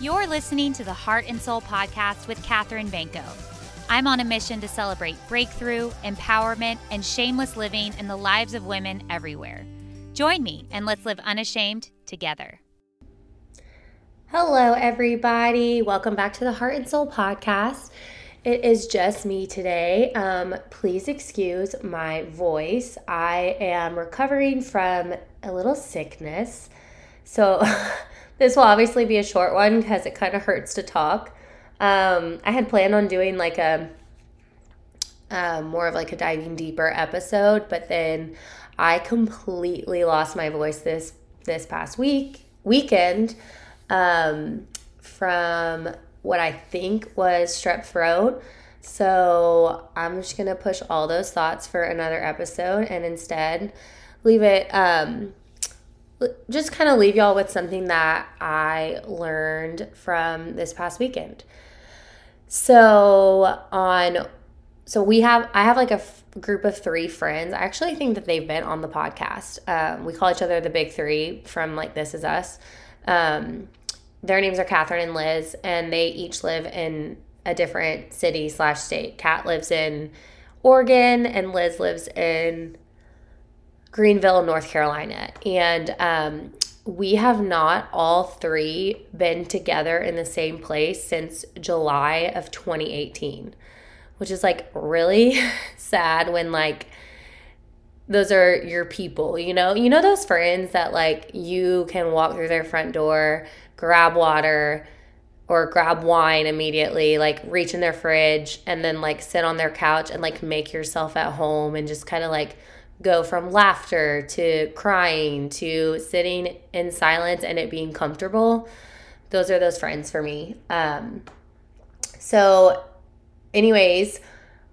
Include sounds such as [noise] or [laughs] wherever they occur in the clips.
You're listening to the Heart and Soul podcast with Katherine Banco. I'm on a mission to celebrate breakthrough, empowerment, and shameless living in the lives of women everywhere. Join me and let's live unashamed together. Hello, everybody. Welcome back to the Heart and Soul podcast. It is just me today. Um, please excuse my voice. I am recovering from a little sickness. So, [laughs] this will obviously be a short one because it kind of hurts to talk. Um, I had planned on doing like a um, more of like a diving deeper episode, but then I completely lost my voice this this past week weekend um, from what I think was strep throat. So I'm just gonna push all those thoughts for another episode and instead leave it um just kind of leave y'all with something that I learned from this past weekend. So on so we have I have like a f- group of three friends. I actually think that they've been on the podcast. Um, we call each other the big three from like This Is Us. Um, their names are Catherine and Liz, and they each live in a different city slash state. Kat lives in Oregon, and Liz lives in Greenville, North Carolina. And um, we have not all three been together in the same place since July of 2018, which is like really [laughs] sad when like those are your people, you know? You know those friends that like you can walk through their front door grab water or grab wine immediately, like reach in their fridge and then like sit on their couch and like make yourself at home and just kind of like go from laughter to crying to sitting in silence and it being comfortable. Those are those friends for me. Um, so, anyways,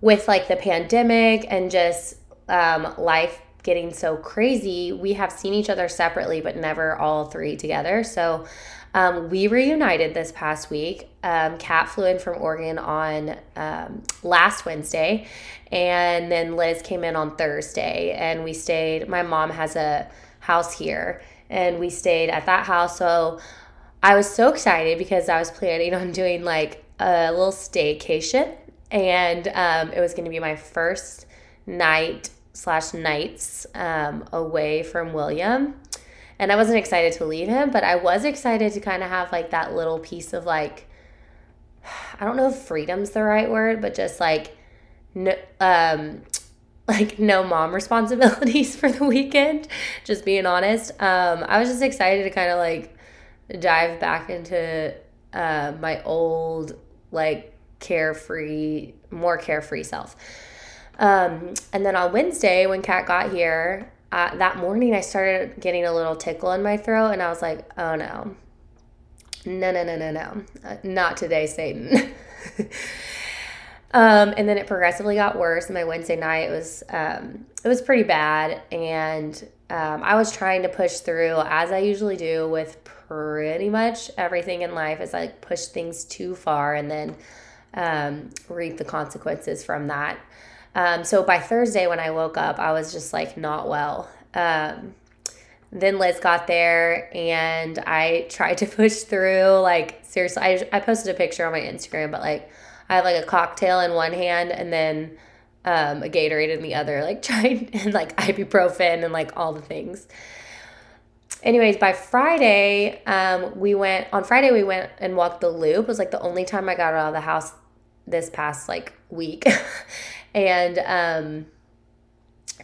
with like the pandemic and just um, life getting so crazy, we have seen each other separately, but never all three together. So, um, we reunited this past week. Um, Kat flew in from Oregon on um, last Wednesday, and then Liz came in on Thursday, and we stayed. My mom has a house here, and we stayed at that house. So I was so excited because I was planning on doing like a little staycation, and um, it was going to be my first night slash nights um, away from William and I wasn't excited to leave him, but I was excited to kind of have like that little piece of like I don't know if freedom's the right word, but just like no um like no mom [laughs] responsibilities for the weekend, just being honest. Um I was just excited to kind of like dive back into uh, my old like carefree, more carefree self. Um, and then on Wednesday, when Kat got here, uh, that morning I started getting a little tickle in my throat, and I was like, oh no. No, no, no, no, no. Uh, not today, Satan. [laughs] um, and then it progressively got worse. My Wednesday night it was um, it was pretty bad, and um, I was trying to push through as I usually do with pretty much everything in life. Is like push things too far and then um, reap the consequences from that. Um, so by Thursday, when I woke up, I was just like not well. Um, then Liz got there and I tried to [laughs] push through. Like, seriously, I, I posted a picture on my Instagram, but like, I have like a cocktail in one hand and then um, a Gatorade in the other, like, [laughs] trying and like ibuprofen and like all the things. Anyways, by Friday, um, we went on Friday, we went and walked the loop. It was like the only time I got out of the house this past like week. [laughs] And um,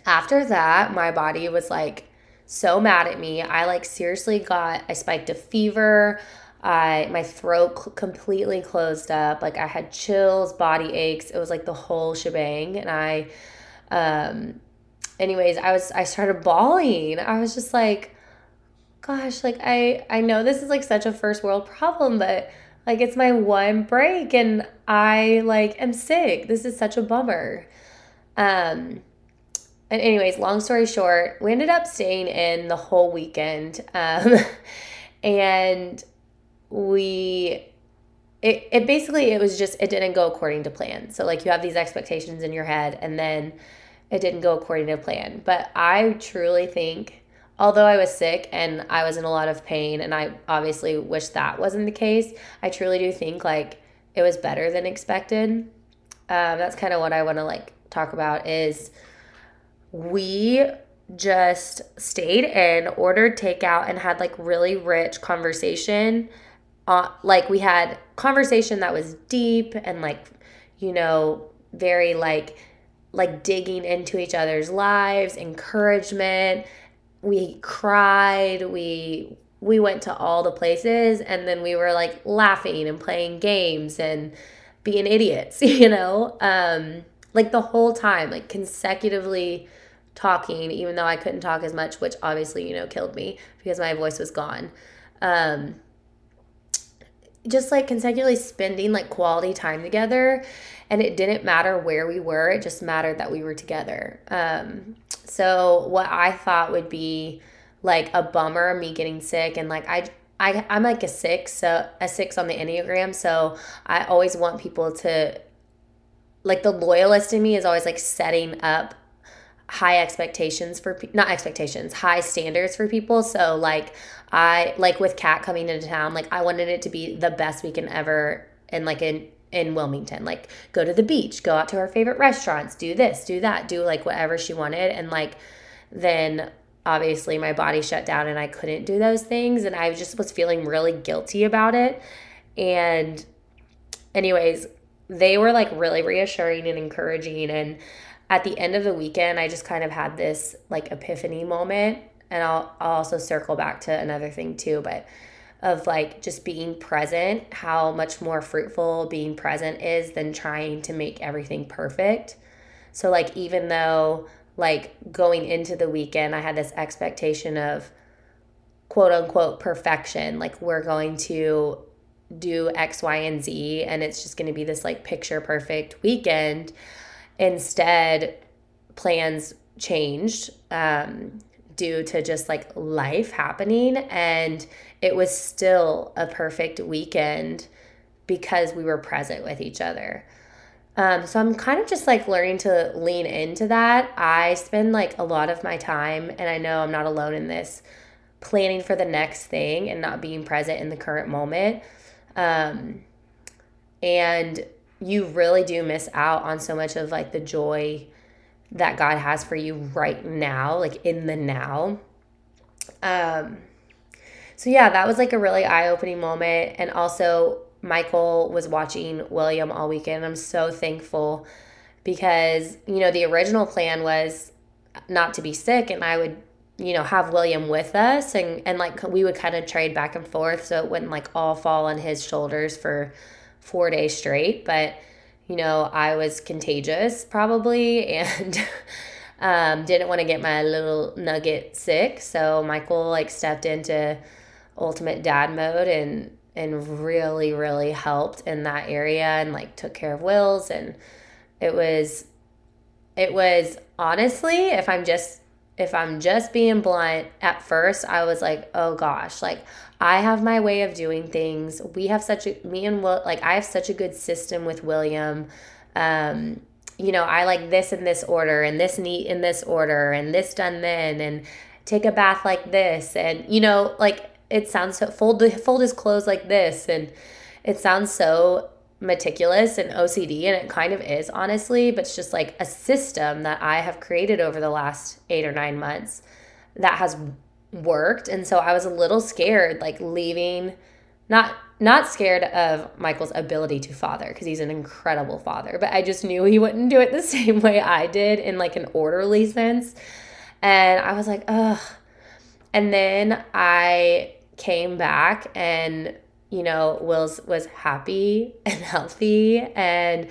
after that, my body was like so mad at me. I like seriously got, I spiked a fever. I my throat completely closed up. Like I had chills, body aches. It was like the whole shebang. And I, um, anyways, I was I started bawling. I was just like, gosh, like I I know this is like such a first world problem, but like it's my one break and I like am sick. This is such a bummer. Um and anyways, long story short, we ended up staying in the whole weekend. Um [laughs] and we it, it basically it was just it didn't go according to plan. So like you have these expectations in your head and then it didn't go according to plan. But I truly think although I was sick and I was in a lot of pain, and I obviously wish that wasn't the case, I truly do think like it was better than expected. Um, that's kind of what I want to like talk about is we just stayed in, ordered takeout, and had like really rich conversation. Uh, like we had conversation that was deep and like, you know, very like like digging into each other's lives, encouragement. We cried, we we went to all the places and then we were like laughing and playing games and being idiots, [laughs] you know? Um like the whole time, like consecutively talking even though I couldn't talk as much, which obviously, you know, killed me because my voice was gone. Um just like consecutively spending like quality time together and it didn't matter where we were it just mattered that we were together um, so what i thought would be like a bummer me getting sick and like i I, I'm like a six, so a six on the Enneagram. So I always want people to, like, the loyalist in me is always like setting up high expectations for not expectations high standards for people so like i like with Kat coming into town like i wanted it to be the best weekend ever and like in in wilmington like go to the beach go out to her favorite restaurants do this do that do like whatever she wanted and like then obviously my body shut down and i couldn't do those things and i just was feeling really guilty about it and anyways they were like really reassuring and encouraging and at the end of the weekend, I just kind of had this like epiphany moment. And I'll, I'll also circle back to another thing too, but of like just being present, how much more fruitful being present is than trying to make everything perfect. So, like, even though like going into the weekend, I had this expectation of quote unquote perfection, like, we're going to do X, Y, and Z, and it's just going to be this like picture perfect weekend. Instead, plans changed um, due to just like life happening. And it was still a perfect weekend because we were present with each other. Um, so I'm kind of just like learning to lean into that. I spend like a lot of my time, and I know I'm not alone in this, planning for the next thing and not being present in the current moment. Um, and you really do miss out on so much of like the joy that God has for you right now, like in the now. Um so yeah, that was like a really eye-opening moment and also Michael was watching William all weekend. I'm so thankful because you know the original plan was not to be sick and I would you know have William with us and and like we would kind of trade back and forth so it wouldn't like all fall on his shoulders for four days straight. But, you know, I was contagious probably [laughs] and um, didn't want to get my little nugget sick. So Michael like stepped into ultimate dad mode and and really really helped in that area and like took care of wills and it was it was honestly if i'm just if I'm just being blunt, at first I was like, oh gosh, like I have my way of doing things. We have such a, me and Will, like I have such a good system with William. Um, you know, I like this in this order and this neat in this order and this done then and take a bath like this. And, you know, like it sounds so, fold, fold his clothes like this. And it sounds so meticulous and OCD, and it kind of is, honestly, but it's just like a system that I have created over the last eight or nine months that has worked. And so I was a little scared, like leaving, not not scared of Michael's ability to father because he's an incredible father, but I just knew he wouldn't do it the [laughs] same way I did in like an orderly sense. And I was like, ugh. And then I came back and you know, Will's was happy [laughs] and healthy, and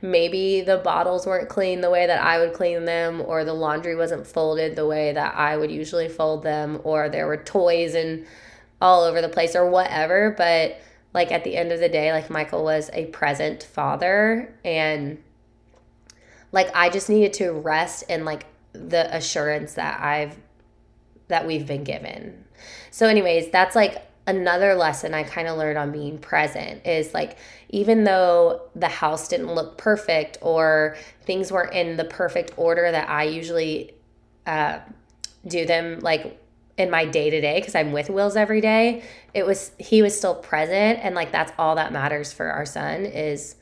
maybe the bottles weren't clean the way that I would clean them, or the laundry wasn't folded the way that I would usually fold them, or there were toys and all over the place, or whatever. But like at the end of the day, like Michael was a present father, and like I just needed to rest in like the assurance that I've that we've been given. So, anyways, that's like another lesson I kind of learned on being present is like, even though the house didn't look perfect or things weren't in the perfect order that I usually uh, do them, like in my day to day because I'm with Wills every day. It was he was still present and like that's all that matters for our son is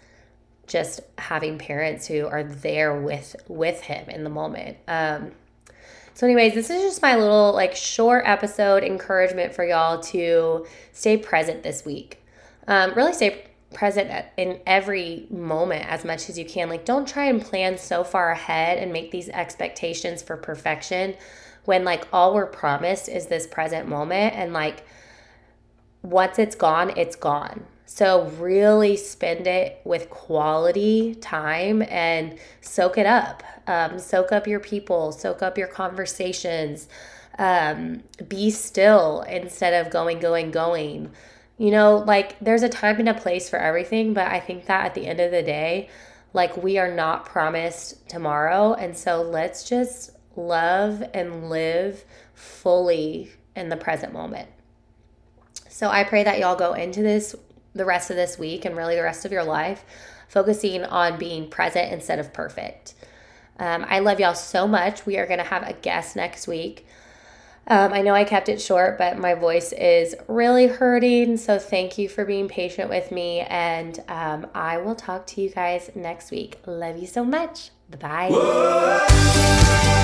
just having parents who are there with with him in the moment. Um so anyways, this is just my little like short episode encouragement for y'all to stay present this week. Um really stay present in every moment as much as you can. Like don't try and plan so far ahead and make these expectations for perfection when like all we're promised is this present moment and like once it's gone, it's gone. So really spend it with quality time and soak it up. Um, soak up your people, soak up your conversations. Um, be still instead of going, going, going. You know, like there's a time and a place for everything, but I think that at the end of the day, like we are not promised tomorrow. And so let's just love and live fully in the present moment. So I pray that y'all go into this the rest of this week and really the rest of your life focusing on being present instead of perfect. Um, I love y'all so much. We are going to have a guest next week. Um, I know I kept it short, but my voice is really hurting. So thank you for being patient with me. And um, I will talk to you guys next week. Love you so much. Bye bye.